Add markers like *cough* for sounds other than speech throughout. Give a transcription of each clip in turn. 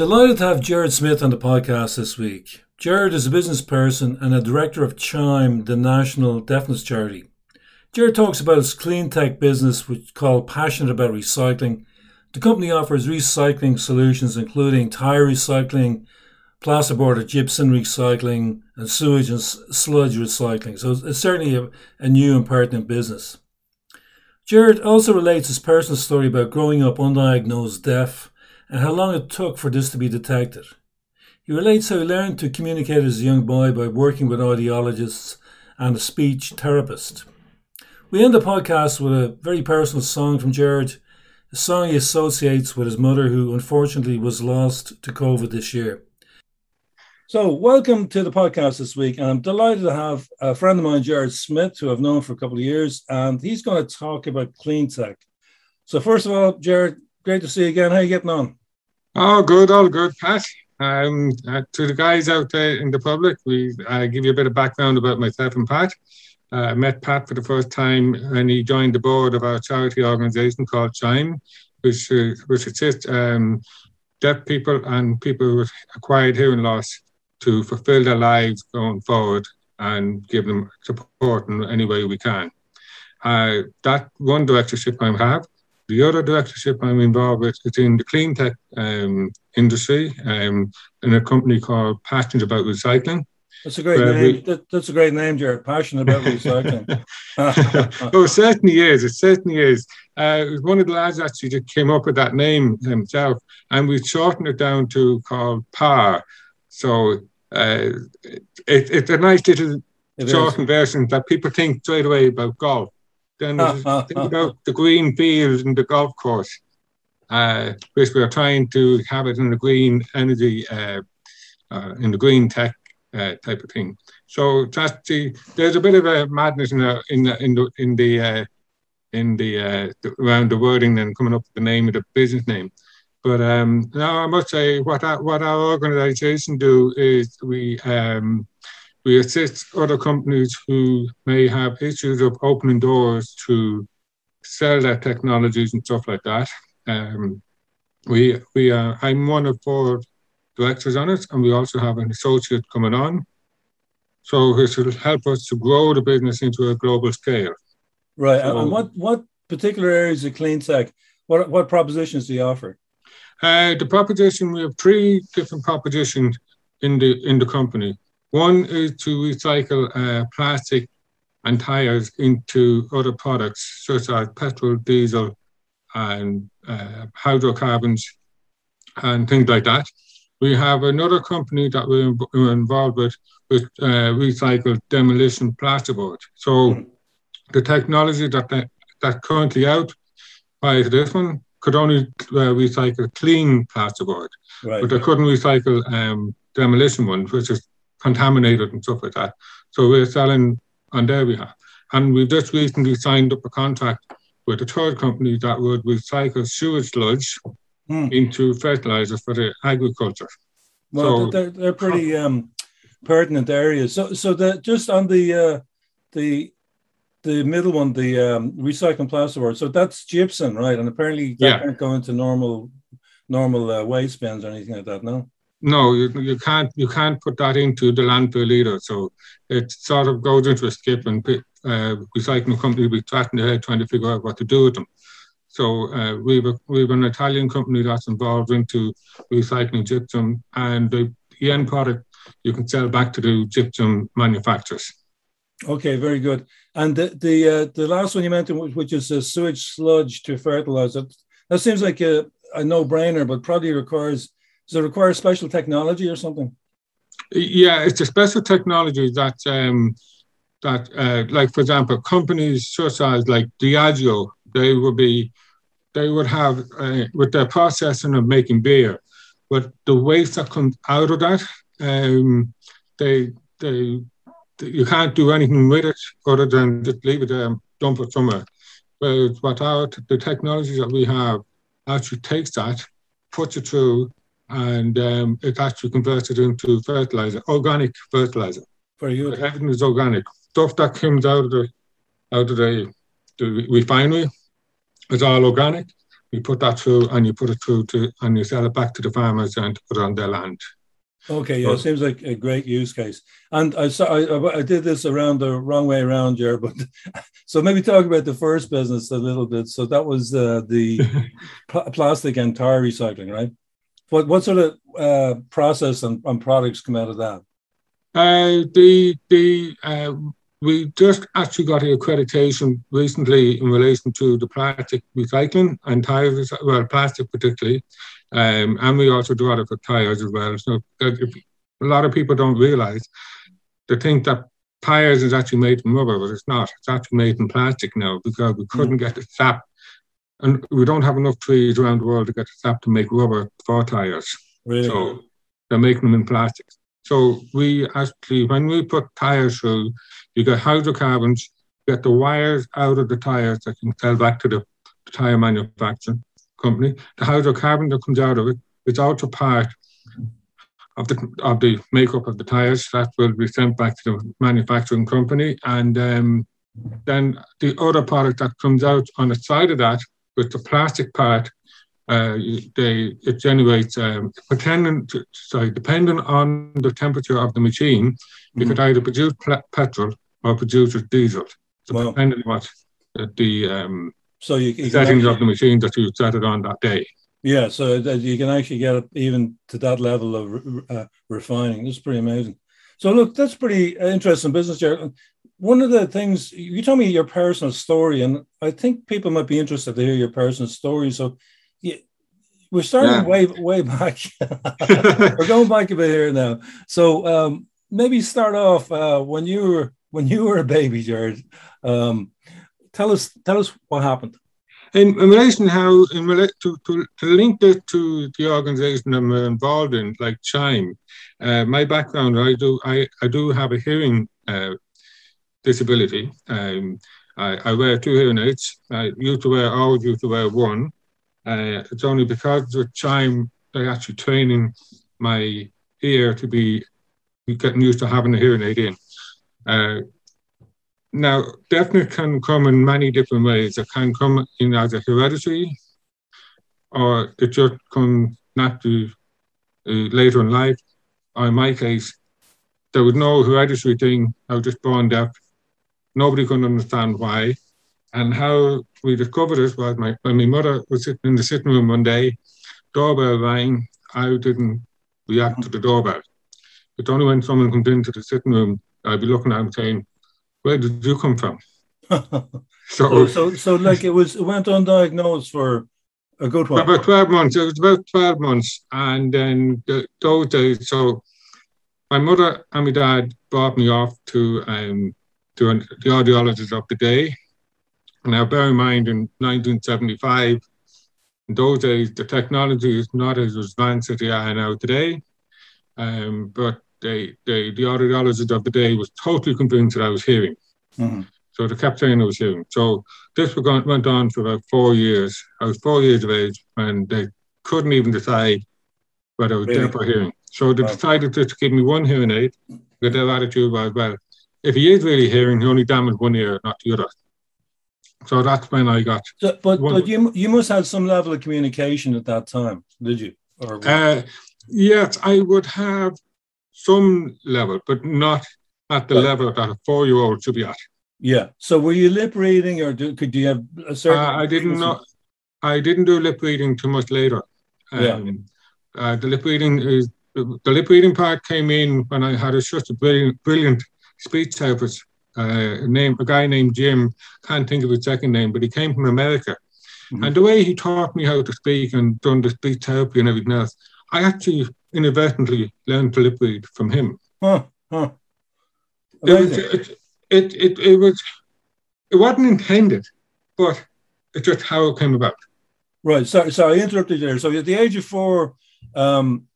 Delighted to have Jared Smith on the podcast this week. Jared is a business person and a director of Chime, the national deafness charity. Jared talks about his clean tech business, which called Passionate About Recycling. The company offers recycling solutions, including tire recycling, plasterboard or gypsum recycling, and sewage and sludge recycling. So it's certainly a, a new and pertinent business. Jared also relates his personal story about growing up undiagnosed deaf and how long it took for this to be detected. He relates how he learned to communicate as a young boy by working with audiologists and a speech therapist. We end the podcast with a very personal song from Jared, a song he associates with his mother, who unfortunately was lost to COVID this year. So, welcome to the podcast this week. And I'm delighted to have a friend of mine, Jared Smith, who I've known for a couple of years, and he's going to talk about clean tech. So, first of all, Jared, great to see you again. How are you getting on? Oh, good, all good, Pat. Um, uh, to the guys out there in the public, we uh, give you a bit of background about myself and Pat. Uh, I met Pat for the first time when he joined the board of our charity organisation called Chime, which uh, which assists um, deaf people and people with acquired hearing loss to fulfil their lives going forward and give them support in any way we can. Uh, that one directorship I have the other directorship I'm involved with is in the clean tech um, industry um, in a company called Passionate About Recycling. That's a great name. We, that, that's a great name, Jared. Passionate about recycling. *laughs* oh, it certainly is. It certainly is. Uh, one of the lads actually that came up with that name himself, and we shortened it down to called PAR. So uh, it, it's a nice little it shortened is. version that people think straight away about golf. Then *laughs* think about the green field and the golf course, uh, which we are trying to have it in the green energy, uh, uh, in the green tech uh, type of thing. So that's the, there's a bit of a madness in the in the in the in the, uh, in the, uh, the around the wording and coming up with the name of the business name. But um, now I must say what our, what our organisation do is we um, we assist other companies who may have issues of opening doors to sell their technologies and stuff like that. Um, we we are, I'm one of four directors on it, and we also have an associate coming on. So this will help us to grow the business into a global scale. Right. So, and what what particular areas of clean tech? What what propositions do you offer? Uh, the proposition we have three different propositions in the in the company. One is to recycle uh, plastic and tires into other products such as petrol, diesel, and uh, hydrocarbons and things like that. We have another company that we're, we're involved with with uh, recycled demolition plasterboard. So the technology that that, that currently out to this one could only uh, recycle clean plasterboard, right. but they couldn't recycle um, demolition ones, which is contaminated and stuff like that. So we're selling on their behalf. And we've just recently signed up a contract with a third company that would recycle sewage sludge mm. into fertilizer for the agriculture. Well, so, they're, they're pretty um, pertinent areas. So, so the, just on the uh, the the middle one, the um, recycling plasterboard. So that's gypsum, right? And apparently that yeah. can't go into normal normal uh, waste bins or anything like that. No no, you, you can't you can't put that into the landfill either. So it sort of goes into a skip, and uh, recycling company will be tracking their head trying to figure out what to do with them. So uh, we've a, we've an Italian company that's involved into recycling gypsum, and the, the end product you can sell back to the gypsum manufacturers. Okay, very good. And the the uh, the last one you mentioned, which is a sewage sludge to fertilizer, that seems like a, a no brainer, but probably requires does it require special technology or something? Yeah, it's a special technology that um, that uh, like for example, companies such as like Diageo, they would be they would have uh, with their processing of making beer, but the waste that comes out of that, um, they they you can't do anything with it other than just leave it there and dump it somewhere. But what our the technology that we have actually takes that, puts it through and um, it actually converts it into fertilizer, organic fertilizer. Very good. Everything is organic. Stuff that comes out of the out of the, the refinery is all organic, you put that through and you put it through to and you sell it back to the farmers and put it on their land. Okay, yeah, it seems like a great use case. And I saw I, I did this around the wrong way around here, but *laughs* so maybe talk about the first business a little bit. So that was uh, the *laughs* pl- plastic and tire recycling, right? What what sort of uh, process and, and, products come out of that? Uh, the the uh, we just actually got accreditation recently in relation to the plastic recycling and tires, well, plastic particularly, um, and we also do it for tires as well. So if, a lot of people don't realize they think that tires is actually made from rubber, but it's not. It's actually made from plastic now because we couldn't mm. get the sap, and we don't have enough trees around the world to get sap to make rubber for tires. Really? So they're making them in plastic. So we actually, when we put tires through, you get hydrocarbons, get the wires out of the tires that can sell back to the, the tire manufacturing company. The hydrocarbon that comes out of it is also part of the of the makeup of the tires that will be sent back to the manufacturing company, and um, then the other product that comes out on the side of that with the plastic part, uh, they it generates um, depending to, sorry depending on the temperature of the machine, mm-hmm. you could either produce petrol or produce diesel. So wow. depending on what the um, so you, you settings actually, of the machine that you set it on that day. Yeah, so you can actually get it even to that level of uh, refining. It's pretty amazing. So look, that's pretty interesting business, Jared. One of the things you told me your personal story, and I think people might be interested to hear your personal story. So yeah, we're starting yeah. way way back. *laughs* we're going back a bit here now. So um, maybe start off uh, when you were when you were a baby, Jared. Um, tell us tell us what happened. In, in relation how in relation to, to, to link it to the organization I'm involved in, like Chime, uh, my background I do I, I do have a hearing uh, disability. Um, I, I, wear two hearing aids. I used to wear always used to wear one. Uh, it's only because of time. they actually training my ear to be getting used to having a hearing aid in. Uh, now, deafness can come in many different ways. It can come in as a hereditary, or it just comes naturally uh, later in life. Or in my case, there was no hereditary thing. I was just born deaf. Nobody could understand why. And how we discovered it was my, when my mother was sitting in the sitting room one day, doorbell rang. I didn't react to the doorbell. It's only when someone comes into the sitting room, I'd be looking at them saying, where did you come from? *laughs* so, so, so, like it was, it went undiagnosed for a good while. About 12 months. It was about 12 months. And then the, those days, so my mother and my dad brought me off to, um, to the audiologist of the day. Now, bear in mind, in 1975, in those days, the technology is not as advanced as they are now today. Um, but they, they, the audiologist of the day was totally convinced that I was hearing. Mm-hmm. So they kept saying I was hearing. So this went on for about four years. I was four years of age, and they couldn't even decide whether I was really? deaf or hearing. So they wow. decided to give me one hearing aid. With their attitude was, well, if he is really hearing, he only damaged one ear, not the other. So that's when I got. So, but but you you must have some level of communication at that time, did you? Or uh, yes, I would have some level, but not at the level that a four year old should be at. Yeah. So were you lip reading or do, could you have a certain? Uh, I didn't know. I didn't do lip reading too much later. Um, yeah. Uh, the lip reading is the lip reading part came in when I had a, just a brilliant, brilliant speech therapist. Uh, name a guy named Jim. Can't think of his second name, but he came from America. Mm-hmm. And the way he taught me how to speak and done the speech therapy and everything else, I actually inadvertently learned to lip read from him. Huh, huh. It, was, it, it, it, it, was it wasn't intended, but it's just how it came about. Right. Sorry, sorry, I interrupted you there. So at the age of four, um,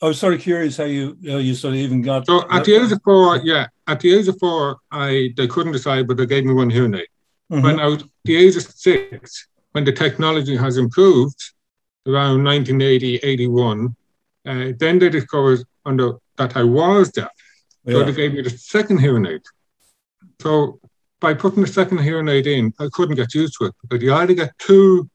I was sort of curious how you how you sort of even got. So at the age of four, yeah, at the age of four, I they couldn't decide, but they gave me one hearing aid. Mm-hmm. When I was the age of six, when the technology has improved, around 1980, 81, uh, then they discovered under that I was deaf. Yeah. So they gave me the second hearing aid. So by putting the second hearing aid in, I couldn't get used to it because you either get two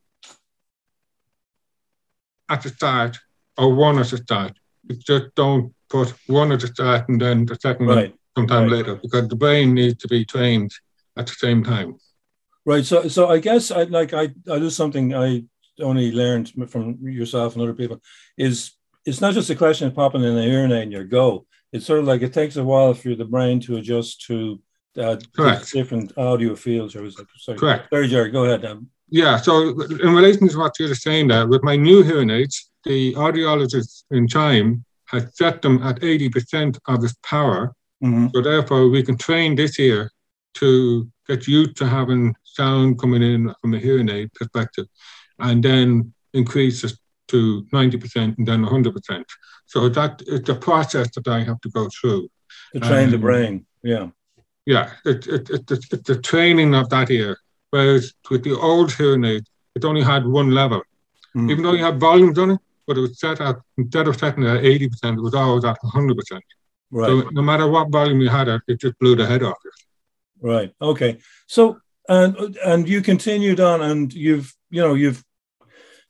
at the start or one at the start. You just don't put one at the start and then the second right. one sometime right. later because the brain needs to be trained at the same time. Right. So, so I guess I like I I do something I only learned from yourself and other people is it's not just a question of popping in the hearing aid and your go. It's sort of like it takes a while for the brain to adjust to uh, different audio fields. Or was it, sorry. Correct. Sorry, Jerry. Go ahead. Um, yeah. So in relation to what you're saying there, with my new hearing aids, the audiologist in Chime has set them at 80% of its power. Mm-hmm. So therefore, we can train this ear to get used to having sound coming in from a hearing aid perspective, and then increase it to 90% and then 100%. So that it's a process that I have to go through. To train um, the brain, yeah. Yeah, it, it, it, it's the training of that ear. Whereas with the old hearing aid, it only had one level. Mm. Even though you had volumes on it, but it was set at, instead of setting it at 80%, it was always at 100%. Right. So no matter what volume you had it, it just blew the head off you. Right. Okay. So and and you continued on, and you've you know you've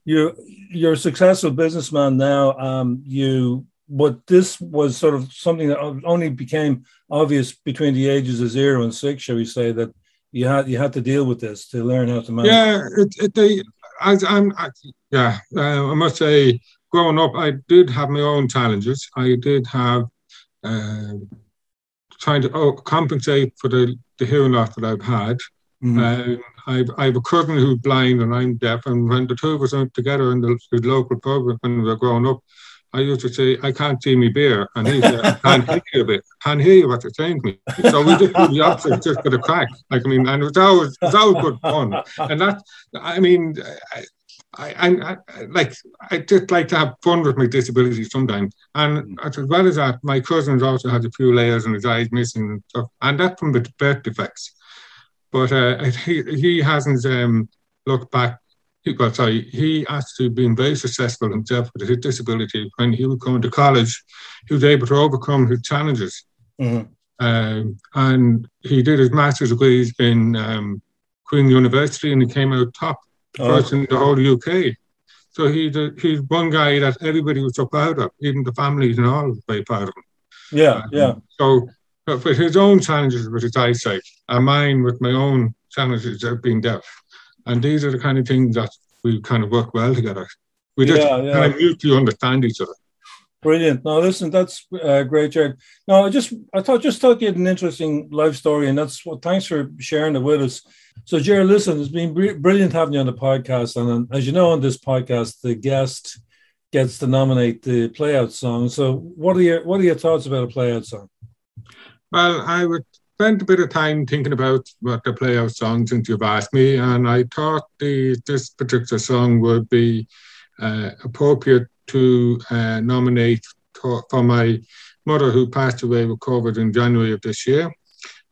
you're you're a successful businessman now. Um, you but this was sort of something that only became obvious between the ages of zero and six, shall we say, that you had you had to deal with this to learn how to manage. Yeah, it, it, they, I, yeah, uh, I must say, growing up, I did have my own challenges. I did have uh, trying to oh, compensate for the, the hearing loss that I've had. Mm-hmm. Uh, I've, I have a cousin who's blind and I'm deaf, and when the two of us went together in the, the local pub when we were growing up, I used to say, I can't see me beer. And he said, I can't hear you a bit. *laughs* Can't hear you saying to me. So we just do the opposite, just for the crack. Like, I mean, and it was always, it was always good fun. And that, I mean, I, I, I, like I just like to have fun with my disability sometimes. And as well as that, my cousin also has a few layers and his eyes missing and stuff, and that from the birth defects. But uh, he he hasn't um, looked back. He, sorry, he actually been very successful himself with his disability. When he was going to college, he was able to overcome his challenges. Mm-hmm. Um, and he did his master's degrees in um, Queen University, and he came out top first oh. in the whole UK. So he's a, he's one guy that everybody was so proud of, even the families and all very proud of him. Yeah, um, yeah. So, but with his own challenges with his eyesight, and mine with my own challenges of being deaf, and these are the kind of things that we kind of work well together. We just yeah, yeah. kind of mutually understand each other. Brilliant. No, listen, that's uh, great, Jared. No, I just I thought just thought you had an interesting life story, and that's what. Thanks for sharing it with us. So, Jared, listen, it's been brilliant having you on the podcast, and as you know, on this podcast, the guest gets to nominate the playout song. So, what are your what are your thoughts about a playout song? Well, I would spend a bit of time thinking about what the playout songs since you've asked me, and I thought the this particular song would be uh, appropriate to uh, nominate to, for my mother who passed away with COVID in January of this year.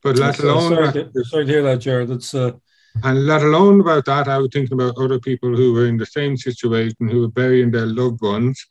But let so, alone sorry, to, sorry to hear that, Jared. That's uh... and let alone about that, I was thinking about other people who were in the same situation, who were burying their loved ones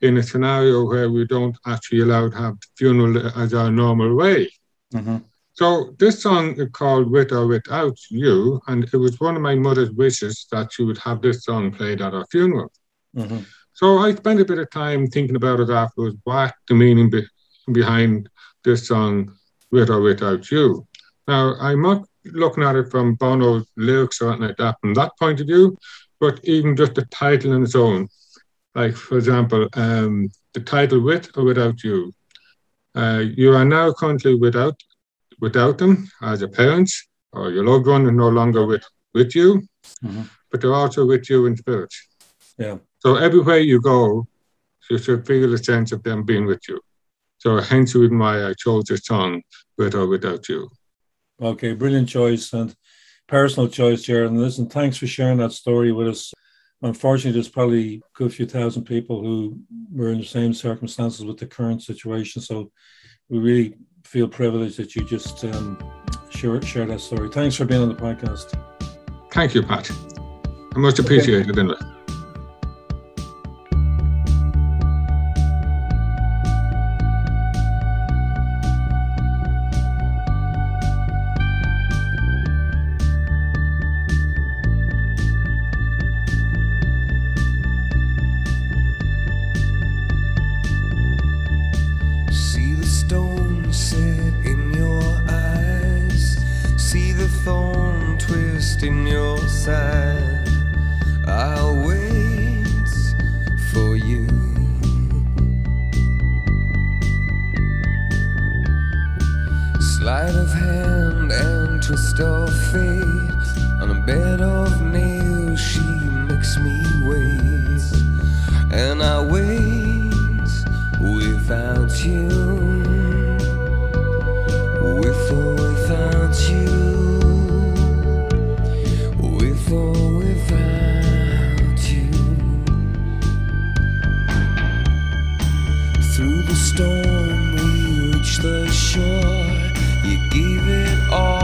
in a scenario where we don't actually allow to have the funeral as our normal way. Mm-hmm. So this song is called With or Without You, and it was one of my mother's wishes that she would have this song played at our funeral. Mm-hmm. So I spent a bit of time thinking about it afterwards, what the meaning be- behind this song with or without you. Now, I'm not looking at it from Bono's lyrics or anything like that from that point of view, but even just the title on its own. Like, for example, um, the title with or without you. Uh, you are now currently without without them as a parent, or your loved one is no longer with, with you, mm-hmm. but they're also with you in spirit. Yeah. So everywhere you go, you should feel a sense of them being with you. So hence reason why I chose this song, With or Without You. Okay, brilliant choice and personal choice, Jared. And listen, thanks for sharing that story with us. Unfortunately, there's probably a good few thousand people who were in the same circumstances with the current situation. So we really feel privileged that you just um, share, share that story. Thanks for being on the podcast. Thank you, Pat. I much appreciate okay. it. Twist in your side. I'll wait for you. Sleight of hand and twist of fate. Through the storm, we reach the shore. You gave it all.